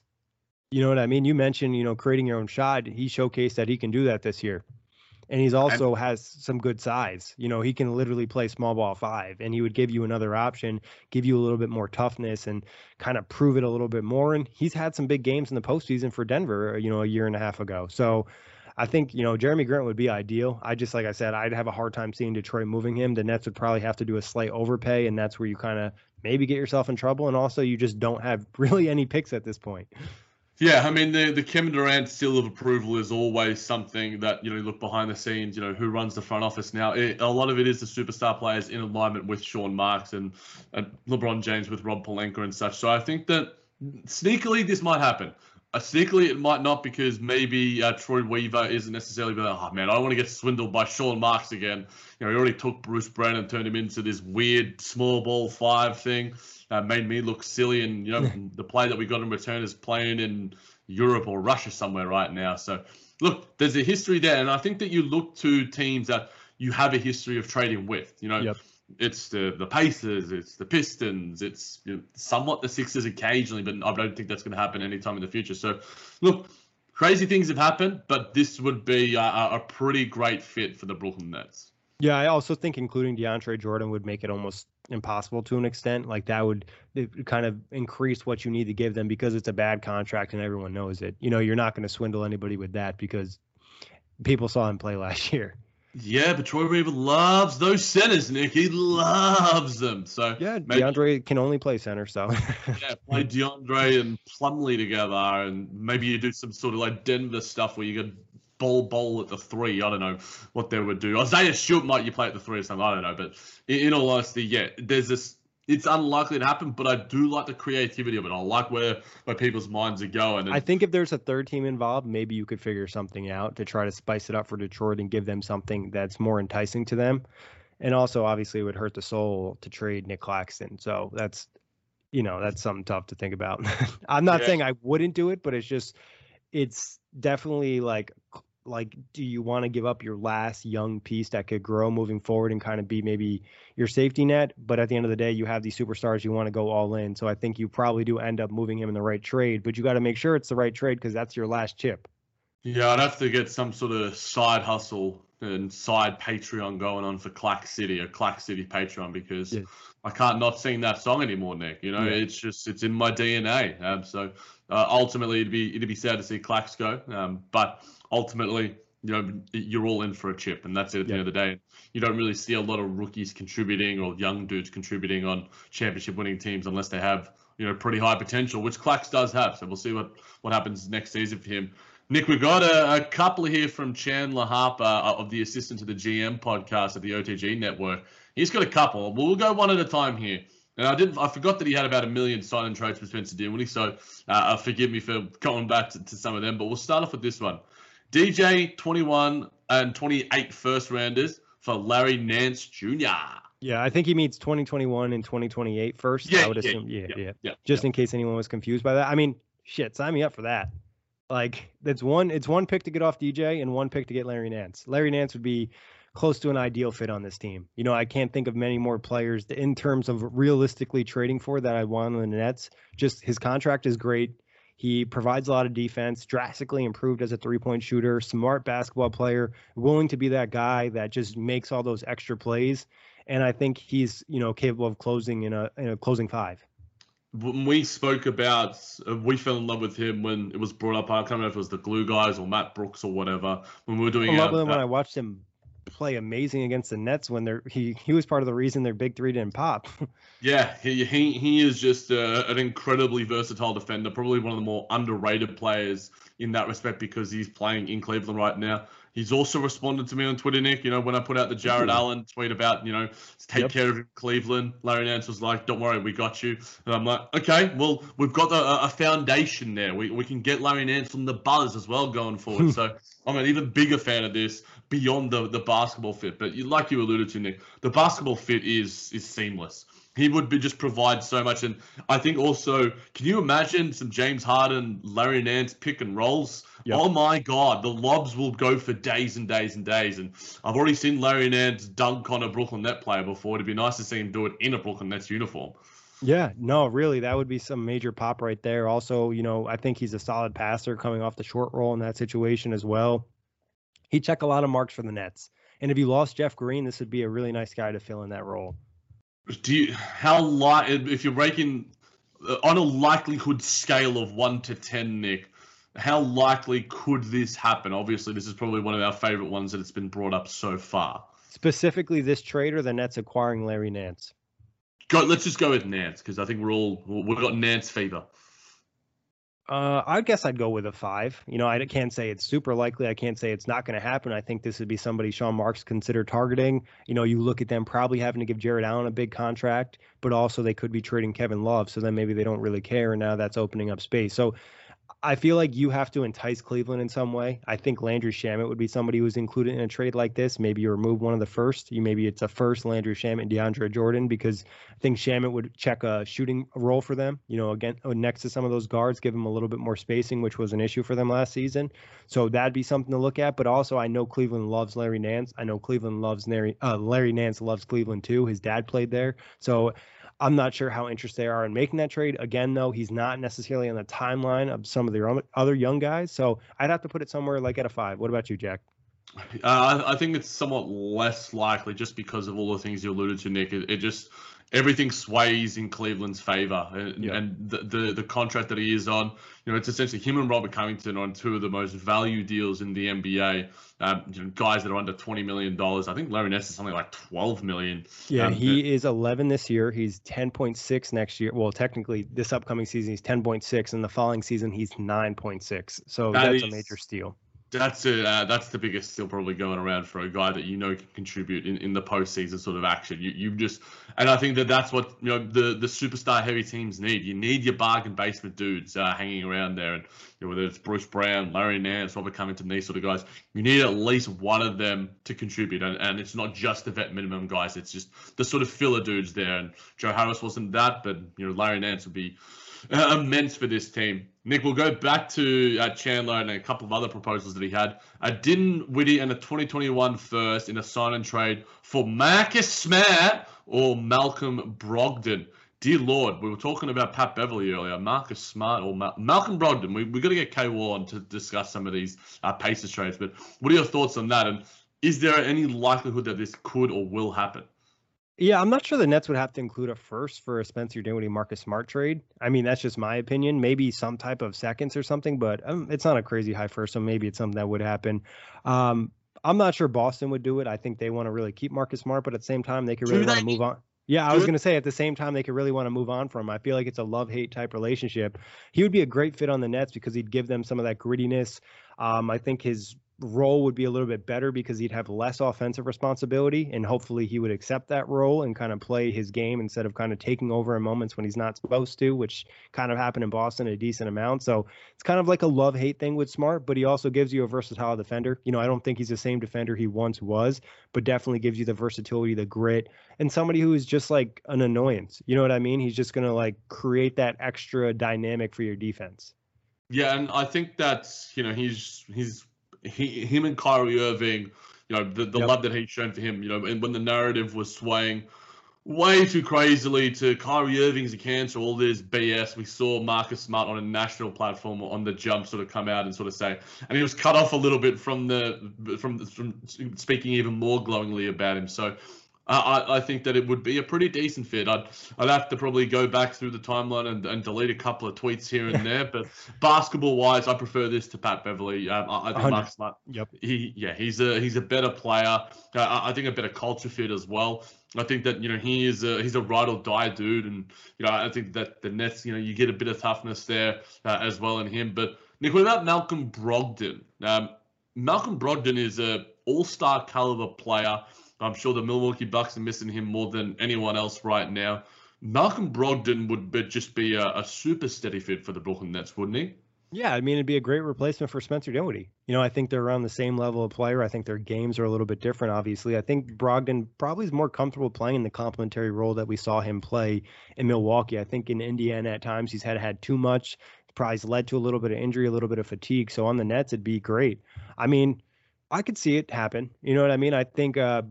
You know what I mean? You mentioned, you know, creating your own shot. He showcased that he can do that this year. And he's also has some good size. You know, he can literally play small ball five and he would give you another option, give you a little bit more toughness and kind of prove it a little bit more. And he's had some big games in the postseason for Denver, you know, a year and a half ago. So I think, you know, Jerami Grant would be ideal. I just, like I said, I'd have a hard time seeing Detroit moving him. The Nets would probably have to do a slight overpay, and that's where you kind of maybe get yourself in trouble. And also, you just don't have really any picks at this point. Yeah, I mean the the Kevin Durant seal of approval is always something that you know look behind the scenes. You know who runs the front office now. It, a lot of it is the superstar players in alignment with Sean Marks and, and LeBron James with Rob Pelinka and such. So I think that sneakily this might happen. Uh, sneakily it might not because maybe uh, Troy Weaver isn't necessarily like, oh man, I don't want to get swindled by Sean Marks again. You know, he already took Bruce Brown and turned him into this weird small ball five thing uh, made me look silly. And you know, the player that we got in return is playing in Europe or Russia somewhere right now. So look, there's a history there, and I think that you look to teams that you have a history of trading with. You know. Yep. It's the the Pacers, it's the Pistons, it's you know, somewhat the Sixers occasionally, but I don't think that's going to happen anytime in the future. So, look, crazy things have happened, but this would be a, a pretty great fit for the Brooklyn Nets. Yeah, I also think including DeAndre Jordan would make it almost impossible to an extent. Like that would kind of increase what you need to give them because it's a bad contract and everyone knows it. You know, you're not going to swindle anybody with that because people saw him play last year. Yeah, but Troy Weaver loves those centers, Nick. He loves them. So yeah, maybe, DeAndre can only play center. So yeah, play DeAndre and Plumlee together, and maybe you do some sort of like Denver stuff where you get ball bowl at the three. I don't know what they would do. Isaiah Stewart might you play at the three or something. I don't know. But in, in all honesty, yeah, there's this. It's unlikely to happen, but I do like the creativity of it. I like where where people's minds are going. And I think if there's a third team involved, maybe you could figure something out to try to spice it up for Detroit and give them something that's more enticing to them. And also, obviously, it would hurt the soul to trade Nick Claxton. So that's, you know, that's something tough to think about. I'm not yeah. saying I wouldn't do it, but it's just, it's definitely like like do you want to give up your last young piece that could grow moving forward and kind of be maybe your safety net but at the end of the day you have these superstars you want to go all in so i think you probably do end up moving him in the right trade but you got to make sure it's the right trade because that's your last chip yeah i'd have to get some sort of side hustle and side patreon going on for clax city a clax city patreon because yeah. i can't not sing that song anymore nick you know yeah. it's just it's in my dna um, so uh, ultimately it'd be it'd be sad to see Clax go um, but ultimately, you know, you're all in for a chip, and that's it at the end of the day. You don't really see a lot of rookies contributing or young dudes contributing on championship winning teams unless they have, you know, pretty high potential, which Clax does have. So we'll see what, what happens next season for him. Nick, we've got a, a couple here from Chandler Harper uh, of the Assistant to the GM podcast at the OTG Network. He's got a couple. We'll go one at a time here. And I didn't. I forgot that he had about a million sign and trades for Spencer Dinwiddie. So uh, forgive me for going back to, to, some of them. But we'll start off with this one. DJ 21 and 28 first rounders for Larry Nance Jr. Yeah, I think he meets 2021 and 2028 first. Yeah, I would assume. Yeah, yeah, yeah. yeah Just yeah. in case anyone was confused by that. I mean, shit, sign me up for that. Like that's one it's one pick to get off DJ and one pick to get Larry Nance. Larry Nance would be close to an ideal fit on this team. You know, I can't think of many more players in terms of realistically trading for that I want on the Nets. Just his contract is great. He provides a lot of defense, drastically improved as a three point shooter, smart basketball player, willing to be that guy that just makes all those extra plays. And I think he's, you know, capable of closing in a, in a closing five. When we spoke about, uh, we fell in love with him when it was brought up. I can't remember if it was the Glue Guys or Matt Brooks or whatever. When we were doing, I love him when I watched him play amazing against the Nets when they're he he was part of the reason their big three didn't pop. yeah, he he he is just uh, an incredibly versatile defender, probably one of the more underrated players in that respect because he's playing in Cleveland right now. He's also responded to me on Twitter, Nick. You know, when I put out the Jarrett Allen tweet about, you know, take yep. care of him, Cleveland, Larry Nance was like, don't worry, we got you. And I'm like, okay, well, we've got a, a foundation there. We, we can get Larry Nance from the buzz as well going forward. so I'm an even bigger fan of this beyond the, the basketball fit. But you, like you alluded to, Nick, the basketball fit is is seamless he would be just provide so much. And I think also, can you imagine some James Harden, Larry Nance pick and rolls? Yep. Oh my God, the lobs will go for days and days and days. And I've already seen Larry Nance dunk on a Brooklyn Net player before. It'd be nice to see him do it in a Brooklyn Nets uniform. Yeah, no, really, that would be some major pop right there. Also, you know, I think he's a solid passer coming off the short roll in that situation as well. He check a lot of marks for the Nets. And if you lost Jeff Green, this would be a really nice guy to fill in that role do you how like if you're ranking uh, on a likelihood scale of one to ten, Nick? How likely could this happen? Obviously, this is probably one of our favorite ones that it's been brought up so far. Specifically, this trade or the Nets acquiring Larry Nance. Go. Let's just go with Nance because I think we're all we've got Nance fever. Uh, I guess I'd go with a five. You know, I can't say it's super likely. I can't say it's not going to happen. I think this would be somebody Sean Marks consider targeting. You know, you look at them probably having to give Jarrett Allen a big contract, but also they could be trading Kevin Love. So then maybe they don't really care. And now that's opening up space. So I feel like you have to entice Cleveland in some way. I think Landry Shamet would be somebody who's included in a trade like this. Maybe you remove one of the first. You maybe it's a first Landry Shamet and DeAndre Jordan because I think Shamet would check a shooting role for them. You know, again uh, next to some of those guards, give them a little bit more spacing, which was an issue for them last season. So that'd be something to look at. But also, I know Cleveland loves Larry Nance. I know Cleveland loves Larry. Uh, Larry Nance loves Cleveland too. His dad played there, so I'm not sure how interested they are in making that trade. Again, though, he's not necessarily on the timeline of some of the other young guys. So I'd have to put it somewhere like at a five. What about you, Jack? Uh, I think it's somewhat less likely just because of all the things you alluded to, Nick. It, it just everything sways in Cleveland's favor, and, yeah. and the, the, the contract that he is on, you know, it's essentially him and Robert Covington on two of the most value deals in the NBA. Um, you know, guys that are under twenty million dollars. I think Larry Nance is something like twelve million. Yeah, um, he but, is eleven this year. He's ten point six next year. Well, technically, this upcoming season he's ten point six, and the following season he's nine point six. So that that's is, a major steal. That's a, uh, that's the biggest still probably going around for a guy that you know can contribute in, in the postseason sort of action. You you just and I think that that's what you know the the superstar heavy teams need. You need your bargain basement dudes uh, hanging around there, and you know, whether it's Bruce Brown, Larry Nance, Robert Covington, these sort of guys, you need at least one of them to contribute. And, and it's not just the vet minimum guys; it's just the sort of filler dudes there. And Joe Harris wasn't that, but you know Larry Nance would be uh, immense for this team. Nick, we'll go back to uh, Chandler and a couple of other proposals that he had. A Dinwiddie and a 2021 first in a sign and trade for Marcus Smart or Malcolm Brogdon. Dear Lord, we were talking about Pat Beverley earlier, Marcus Smart or Ma- Malcolm Brogdon. We, we've got to get K Wall on to discuss some of these uh, Pacers trades. But what are your thoughts on that? And is there any likelihood that this could or will happen? Yeah, I'm not sure the Nets would have to include a first for a Spencer Dinwiddie Marcus Smart trade. I mean, that's just my opinion. Maybe some type of seconds or something, but um, it's not a crazy high first, so maybe it's something that would happen. Um, I'm not sure Boston would do it. I think they want to really keep Marcus Smart, but at the same time, they could really want to move on. Yeah, I was going to say at the same time they could really want to move on from him. I feel like it's a love hate type relationship. He would be a great fit on the Nets because he'd give them some of that grittiness. Um, I think his role would be a little bit better because he'd have less offensive responsibility and hopefully he would accept that role and kind of play his game instead of kind of taking over in moments when he's not supposed to which kind of happened in Boston a decent amount. So it's kind of like a love hate thing with Smart but he also gives you a versatile defender. You know I don't think he's the same defender he once was but definitely gives you the versatility the grit and somebody who is just like an annoyance. You know what I mean? He's just going to like create that extra dynamic for your defense. Yeah, and I think that's you know he's he's he him and Kyrie Irving, you know the, the yep. love that he's shown for him, you know, and when the narrative was swaying way too crazily to Kyrie Irving's a cancer, all this BS. We saw Marcus Smart on a national platform on the jump sort of come out and sort of say, and he was cut off a little bit from the from from speaking even more glowingly about him. So I, I think that it would be a pretty decent fit. I'd I'd have to probably go back through the timeline and, and delete a couple of tweets here and there, but basketball wise, I prefer this to Pat Beverley. Um, I, I think Mark Smart. Yep. He yeah he's a he's a better player. Uh, I think a better culture fit as well. I think that you know he is a he's a ride or die dude, and you know I think that the Nets you know you get a bit of toughness there uh, as well in him. But Nick, what about Malcolm Brogdon? Um, Malcolm Brogdon is a all star caliber player. I'm sure the Milwaukee Bucks are missing him more than anyone else right now. Malcolm Brogdon would be, just be a, a, super steady fit for the Brooklyn Nets, wouldn't he? Yeah, I mean, it'd be a great replacement for Spencer Dinwiddie. You know, I think they're around the same level of player. I think their games are a little bit different, obviously. I think Brogdon probably is more comfortable playing in the complementary role that we saw him play in Milwaukee. I think in Indiana at times he's had had too much. Probably led to a little bit of injury, a little bit of fatigue. So on the Nets, it'd be great. I mean, I could see it happen. You know what I mean? I think uh,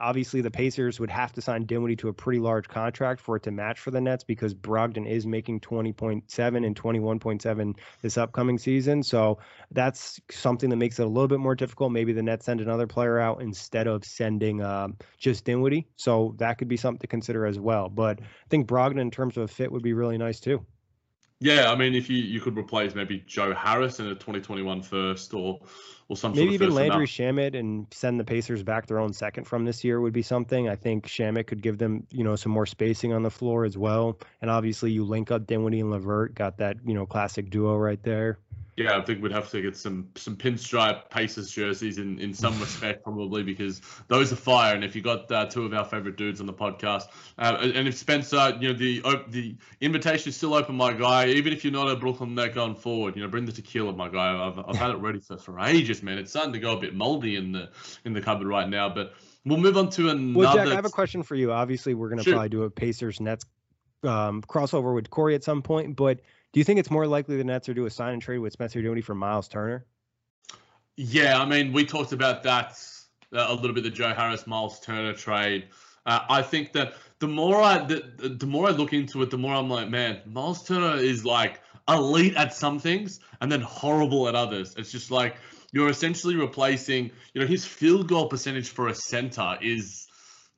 obviously the Pacers would have to sign Dinwiddie to a pretty large contract for it to match for the Nets because Brogdon is making 20.7 and 21.7 this upcoming season. So that's something that makes it a little bit more difficult. Maybe the Nets send another player out instead of sending um, just Dinwiddie. So that could be something to consider as well. But I think Brogdon in terms of a fit would be really nice too. Yeah, I mean, if you, you could replace maybe Joe Harris in a 2021 first or or some maybe even Landry Shamet and send the Pacers back their own second from this year would be something. I think Shamet could give them you know some more spacing on the floor as well, and obviously you link up Dinwiddie and LeVert, got that you know classic duo right there. Yeah, I think we'd have to get some some pinstripe Pacers jerseys in, in some respect probably because those are fire. And if you got uh, two of our favorite dudes on the podcast, uh, and if Spencer, you know the the invitation is still open, my guy. Even if you're not a Brooklyn net going forward, you know bring the tequila, my guy. I've, I've had it ready for, for ages, man. It's starting to go a bit moldy in the in the cupboard right now, but. We'll move on to another. Well, Jack, I have a question for you. Obviously, we're going to probably do a Pacers Nets um, crossover with Corey at some point, but do you think it's more likely the Nets are do a sign and trade with Spencer Dinwiddie for Miles Turner? Yeah, I mean, we talked about that uh, a little bit, the Joe Harris Miles Turner trade. Uh, I think that the more I the, the more I look into it, the more I'm like, man, Miles Turner is like elite at some things and then horrible at others. It's just like you're essentially replacing, you know, his field goal percentage for a center is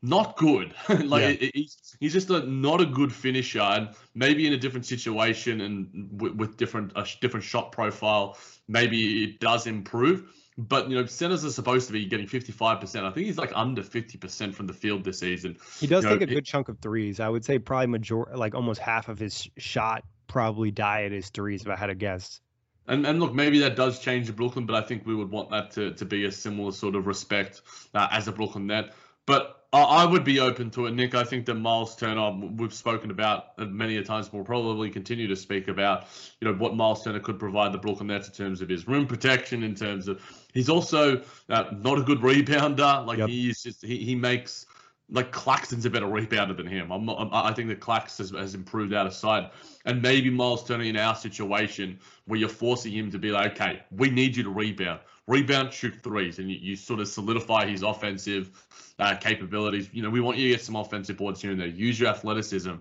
not good. like yeah. he's, he's just a, not a good finisher, and maybe in a different situation and with, with different a different shot profile, maybe it does improve. But you know, centers are supposed to be getting 55%. I think he's like under 50% from the field this season. He does you take know, a good it, chunk of threes. I would say probably major, like almost half of his shot probably diet is threes, if I had to guess. And, and look, maybe that does change the Brooklyn, but I think we would want that to, to be a similar sort of respect uh, as a Brooklyn net. But I would be open to it, Nick. I think that Miles Turner, we've spoken about many a times, we'll probably continue to speak about, you know, what Miles Turner could provide the Brooklyn Nets in terms of his rim protection, in terms of he's also uh, not a good rebounder. Like yep. he is just, he, he makes like Claxton's a better rebounder than him. I'm not. i think that Clax has, has, improved out of sight, and maybe Miles Turner in our situation where you're forcing him to be like, okay, we need you to rebound, rebound, shoot threes, and you, you sort of solidify his offensive uh, capabilities. You know, we want you to get some offensive boards here and there. Use your athleticism.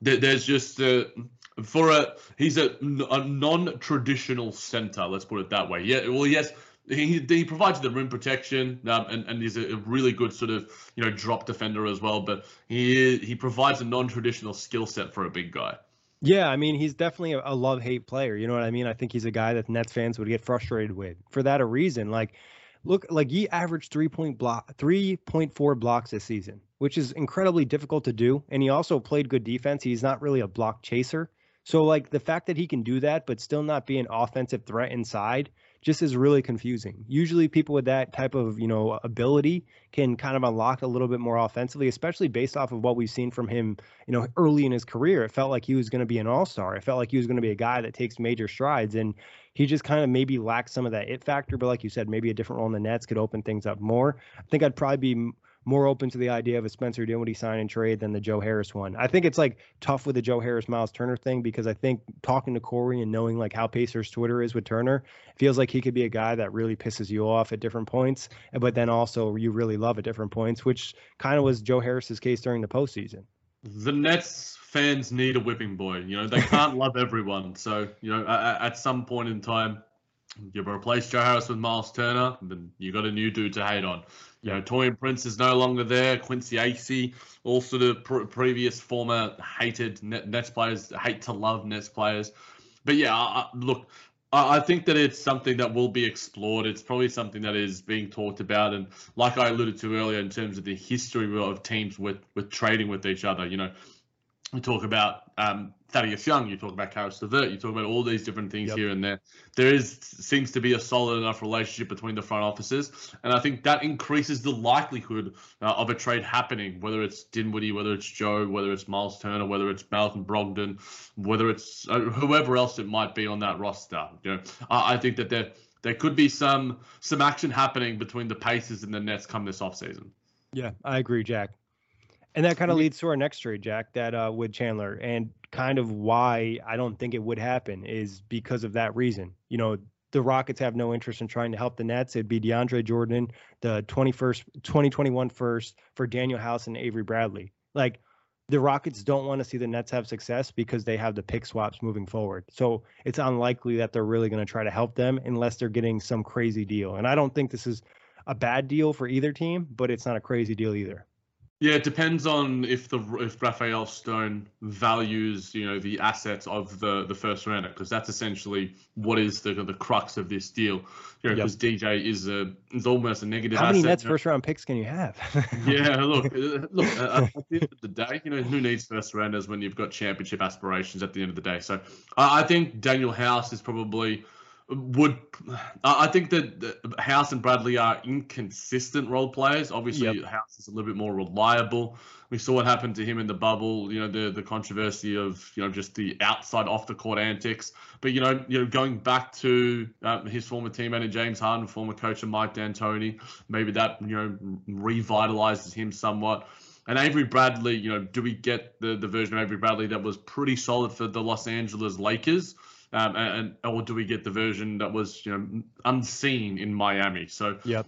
There, there's just uh, for a he's a, a non-traditional center. Let's put it that way. Yeah. Well, yes he, he provides the rim protection um, and, and he's a really good sort of you know drop defender as well but he he provides a non-traditional skill set for a big guy. Yeah i mean he's definitely a, love hate player you know what i mean? I think he's a guy that nets fans would get frustrated with for that a reason. Like look like he averaged 3 point block 3.4 blocks this season which is incredibly difficult to do and he also played good defense. He's not really a block chaser. So like the fact that he can do that but still not be an offensive threat inside just is really confusing. Usually, people with that type of you know ability can kind of unlock a little bit more offensively, especially based off of what we've seen from him. You know, early in his career, it felt like he was going to be an all star. It felt like he was going to be a guy that takes major strides, and he just kind of maybe lacks some of that it factor. But like you said, maybe a different role in the Nets could open things up more. I think I'd probably be more open to the idea of a Spencer Dinwiddie sign and trade than the Joe Harris one. I think it's like tough with the Joe Harris Miles Turner thing because I think talking to Corey and knowing like how Pacers Twitter is with Turner feels like he could be a guy that really pisses you off at different points, but then also you really love at different points, which kind of was Joe Harris's case during the postseason. The Nets fans need a whipping boy. You know, they can't love everyone. So, you know, at, at some point in time, you replace Joe Harris with Miles Turner, then you got a new dude to hate on. You know, Taurean Prince is no longer there. Quincy Acy, also the pr- previous former hated Nets players, hate to love Nets players. But yeah, I, look, I think that it's something that will be explored. It's probably something that is being talked about, and like I alluded to earlier, in terms of the history of teams with with trading with each other, you know, we talk about um, Thaddeus Young, you talk about Caris LeVert, you talk about all these different things yep. here and there. There is seems to be a solid enough relationship between the front offices, and I think that increases the likelihood uh, of a trade happening. Whether it's Dinwiddie, whether it's Joe, whether it's Miles Turner, whether it's Malcolm Brogdon, whether it's uh, whoever else it might be on that roster. You know, I, I think that there there could be some some action happening between the Pacers and the Nets come this offseason. Yeah, I agree, Jack. And that kind of leads to our next trade, Jack, that uh, with Chandler, and kind of why I don't think it would happen is because of that reason. You know, the Rockets have no interest in trying to help the Nets. It'd be DeAndre Jordan, the 21st, 2021 first for Danuel House and Avery Bradley. Like the Rockets don't want to see the Nets have success because they have the pick swaps moving forward. So it's unlikely that they're really going to try to help them unless they're getting some crazy deal. And I don't think this is a bad deal for either team, but it's not a crazy deal either. Yeah, it depends on if the if Rafael Stone values you know the assets of the the first rounder because that's essentially what is the the crux of this deal. You know, because yep. DJ is a is almost a negative. How many asset, Nets first round picks can you have? yeah, look, uh, look. Uh, at the end of the day, you know who needs first rounders when you've got championship aspirations at the end of the day. So uh, I think Danuel House is probably would I think that House and Bradley are inconsistent role players. Obviously, yep. House is a little bit more reliable. We saw what happened to him in the bubble. You know, the the controversy of you know just the outside off the court antics. But you know, you know, going back to uh, his former teammate and James Harden, former coach of Mike D'Antoni, maybe that you know revitalizes him somewhat. And Avery Bradley, you know, do we get the the version of Avery Bradley that was pretty solid for the Los Angeles Lakers? Um, and or do we get the version that was you know unseen in Miami? So yeah.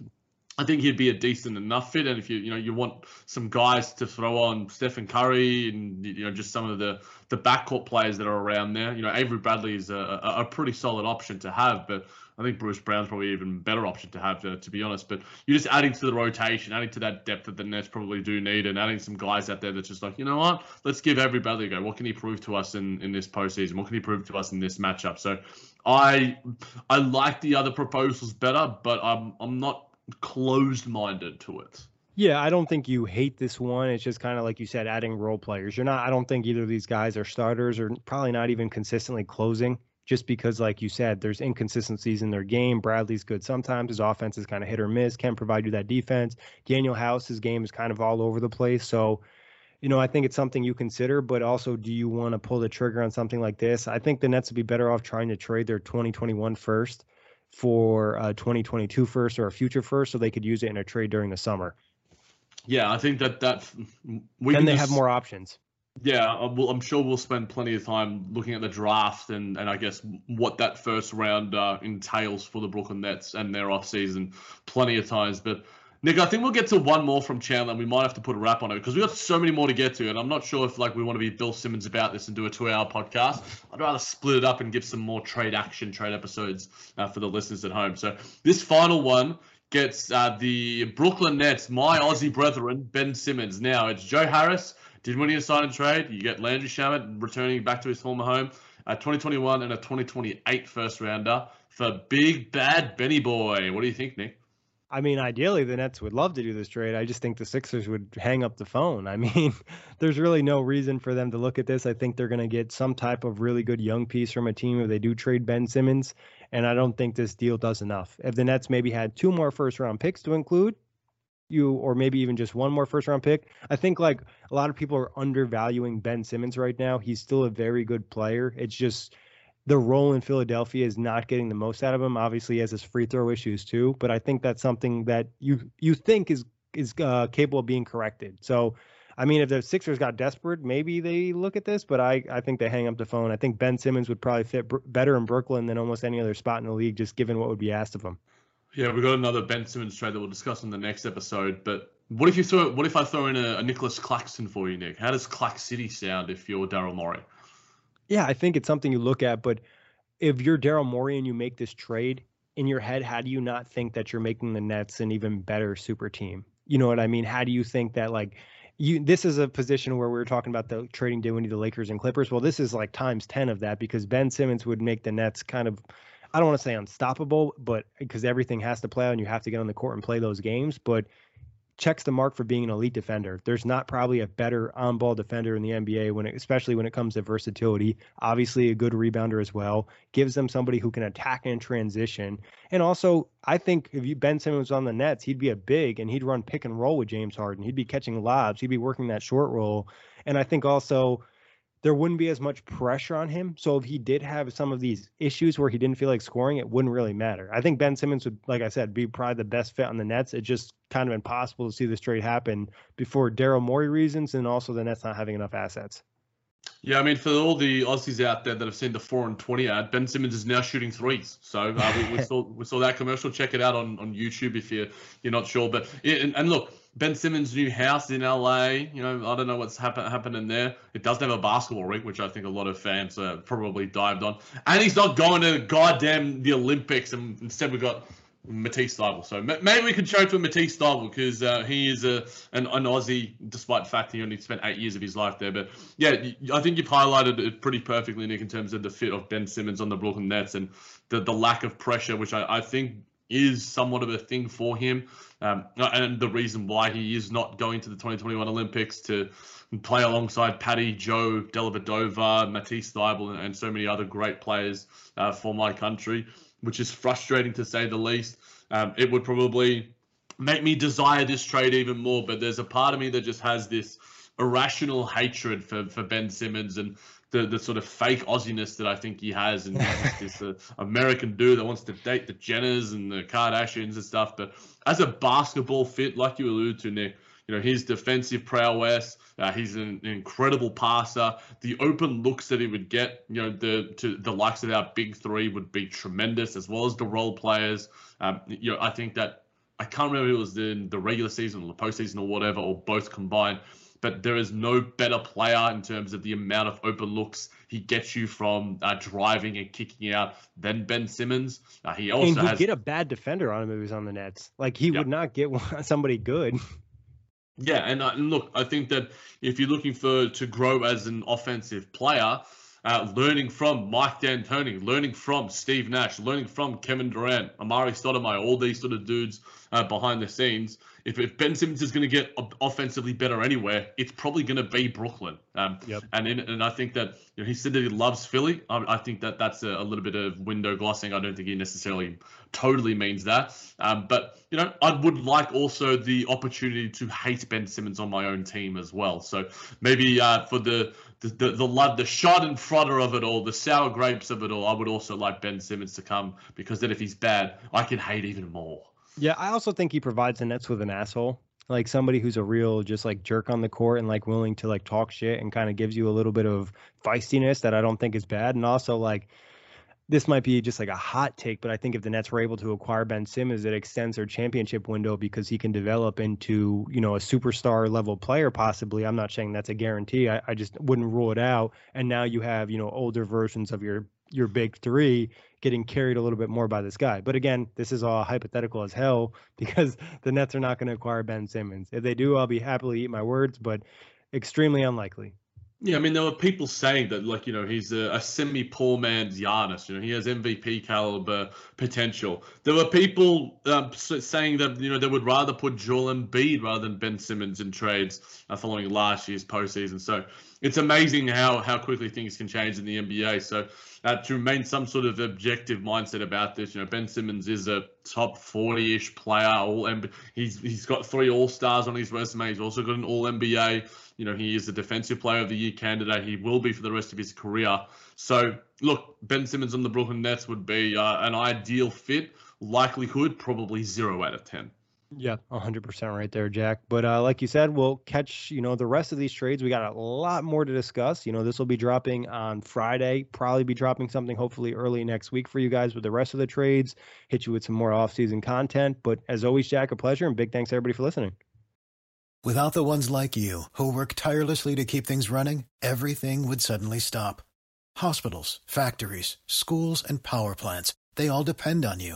I think he'd be a decent enough fit, and if you you know you want some guys to throw on Stephen Curry and you know just some of the the backcourt players that are around there, you know Avery Bradley is a, a, a pretty solid option to have, but I think Bruce Brown's probably even better option to have, to, to be honest. But you're just adding to the rotation, adding to that depth that the Nets probably do need, and adding some guys out there that's just like, you know what, let's give everybody a go. What can he prove to us in, in this postseason? What can he prove to us in this matchup? So I I like the other proposals better, but I'm I'm not closed minded to it. Yeah, I don't think you hate this one. It's just kind of like you said, adding role players. You're not. I don't think either of these guys are starters, or probably not even consistently closing just because, like you said, there's inconsistencies in their game. Bradley's good sometimes. His offense is kind of hit or miss, can't provide you that defense. Danuel House's game is kind of all over the place. So, you know, I think it's something you consider, but also, do you want to pull the trigger on something like this? I think the Nets would be better off trying to trade their 2021 first for uh, a 2022 first or a future first so they could use it in a trade during the summer. Yeah, I think that that we can then they just, have more options. Yeah, uh, I'm sure we'll spend plenty of time looking at the draft and, and I guess what that first round uh, entails for the Brooklyn Nets and their offseason plenty of times. But Nick, I think we'll get to one more from Chandler. and We might have to put a wrap on it because we got so many more to get to, and I'm not sure if like we want to be Bill Simmons about this and do a two-hour podcast. I'd rather split it up and give some more trade action, trade episodes uh, for the listeners at home. So this final one gets uh, the Brooklyn Nets, my Aussie brethren, Ben Simmons. Now it's Joe Harris did win a sign and trade. You get Landry Shamet returning back to his former home. A 2021 and a 2028 first rounder for big bad Benny boy. What do you think, Nick? I mean, ideally, the Nets would love to do this trade. I just think the Sixers would hang up the phone. I mean, there's really no reason for them to look at this. I think they're going to get some type of really good young piece from a team if they do trade Ben Simmons. And I don't think this deal does enough. If the Nets maybe had two more first round picks to include, you or maybe even just one more first round pick. I think like a lot of people are undervaluing Ben Simmons right now. He's still a very good player. It's just the role in Philadelphia is not getting the most out of him. Obviously, he has his free throw issues too, but I think that's something that you you think is is uh, capable of being corrected. So, I mean, if the Sixers got desperate, maybe they look at this, but I, I think they hang up the phone. I think Ben Simmons would probably fit br- better in Brooklyn than almost any other spot in the league, just given what would be asked of him. Yeah, we've got another Ben Simmons trade that we'll discuss in the next episode. But what if you throw? What if I throw in a, a Nicholas Claxton for you, Nick? How does Clax City sound if you're Daryl Morey? Yeah, I think it's something you look at. But if you're Daryl Morey and you make this trade in your head, how do you not think that you're making the Nets an even better super team? You know what I mean? How do you think that like you this is a position where we were talking about the trading Dinwiddie, the Lakers and Clippers. Well, this is like times 10 of that because Ben Simmons would make the Nets kind of I don't want to say unstoppable, but because everything has to play out and you have to get on the court and play those games, but checks the mark for being an elite defender. There's not probably a better on-ball defender in the NBA when it, especially when it comes to versatility. Obviously a good rebounder as well. Gives them somebody who can attack and transition. And also, I think if you Ben Simmons was on the Nets, he'd be a big and he'd run pick and roll with James Harden. He'd be catching lobs, he'd be working that short roll. And I think also there wouldn't be as much pressure on him. So if he did have some of these issues where he didn't feel like scoring, it wouldn't really matter. I think Ben Simmons would, like I said, be probably the best fit on the Nets. It's just kind of impossible to see this trade happen before Daryl Morey reasons and also the Nets not having enough assets. Yeah, I mean, for all the Aussies out there that have seen the four and twenty ad, Ben Simmons is now shooting threes. So uh, we, we, saw we saw that commercial. Check it out on, on YouTube if you're you're not sure. But and, and look, Ben Simmons' new house in LA. You know, I don't know what's happen, happening there. It doesn't have a basketball rink, which I think a lot of fans uh, probably dived on. And he's not going to goddamn the Olympics, and instead we've got Matisse Thybulle. So maybe we could show to Matisse Thybulle because uh, he is a an, an, Aussie, despite the fact he only spent eight years of his life there. But yeah, I think you've highlighted it pretty perfectly, Nick, in terms of the fit of Ben Simmons on the Brooklyn Nets and the, the lack of pressure, which I, I think is somewhat of a thing for him. Um, and the reason why he is not going to the 2021 Olympics to play alongside Patty, Joe, Dellavedova, Matisse Thybulle, and, and so many other great players uh, for my country, which is frustrating to say the least. Um, it would probably make me desire this trade even more, but there's a part of me that just has this irrational hatred for, for Ben Simmons and the, the sort of fake Aussiness that I think he has, and this uh, American dude that wants to date the Jenners and the Kardashians and stuff. But as a basketball fit, like you alluded to, Nick, you know his defensive prowess. Uh, he's an, incredible passer. The open looks that he would get, you know, the to the likes of our big three would be tremendous, as well as the role players. Um, you know, I think that I can't remember if it was in the regular season or the postseason or whatever, or both combined but there is no better player in terms of the amount of open looks he gets you from uh, driving and kicking out than Ben Simmons. Uh, he also and he'd has... get a bad defender on him if he was on the Nets. Like he yep. would not get somebody good. Yeah, and, uh, look, I think that if you're looking for to grow as an offensive player, uh, learning from Mike D'Antoni, learning from Steve Nash, learning from Kevin Durant, Amar'e Stoudemire, all these sort of dudes uh, behind the scenes. If, if Ben Simmons is going to get offensively better anywhere, it's probably going to be Brooklyn. Um, yep. And in, and I think that you know, he said that he loves Philly. I, I think that that's a, a, little bit of window glossing. I don't think he necessarily totally means that. Um, but you know, I would like also the opportunity to hate Ben Simmons on my own team as well. So maybe uh, for the the the the, love, the schadenfreude of it all, the sour grapes of it all, I would also like Ben Simmons to come because then if he's bad, I can hate even more. Yeah, I also think he provides the Nets with an asshole, like somebody who's a real just like jerk on the court and like willing to like talk shit and kind of gives you a little bit of feistiness that I don't think is bad, and also like this might be just like a hot take, but I think if the Nets were able to acquire Ben Simmons, it extends their championship window because he can develop into, you know, a superstar level player possibly. I'm not saying that's a guarantee. I, I just wouldn't rule it out. And now you have, you know, older versions of your your big three getting carried a little bit more by this guy. But again, this is all hypothetical as hell because the Nets are not going to acquire Ben Simmons. If they do, I'll be happily eat my words, but extremely unlikely. Yeah, I mean, there were people saying that, like, you know, he's a, a semi poor man's Giannis. You know, he has MVP caliber potential. There were people uh, saying that, you know, they would rather put Joel Embiid rather than Ben Simmons in trades uh, following last year's postseason. So it's amazing how, how quickly things can change in the NBA. So uh, to remain some sort of objective mindset about this, you know, Ben Simmons is a top 40-ish player. All he's he's got three All Stars on his resume. He's also got an All NBA. You know, he is a Defensive Player of the Year candidate. He will be for the rest of his career. So, look, Ben Simmons on the Brooklyn Nets would be uh, an ideal fit. Likelihood, probably zero out of 10. Yeah, 100% right there, Jack. But uh, like you said, we'll catch, you know, the rest of these trades. We got a lot more to discuss. You know, this will be dropping on Friday, probably be dropping something hopefully early next week for you guys with the rest of the trades, hit you with some more off-season content. But as always, Jack, a pleasure and big thanks everybody for listening. Without the ones like you who work tirelessly to keep things running, everything would suddenly stop. Hospitals, factories, schools, and power plants, they all depend on you.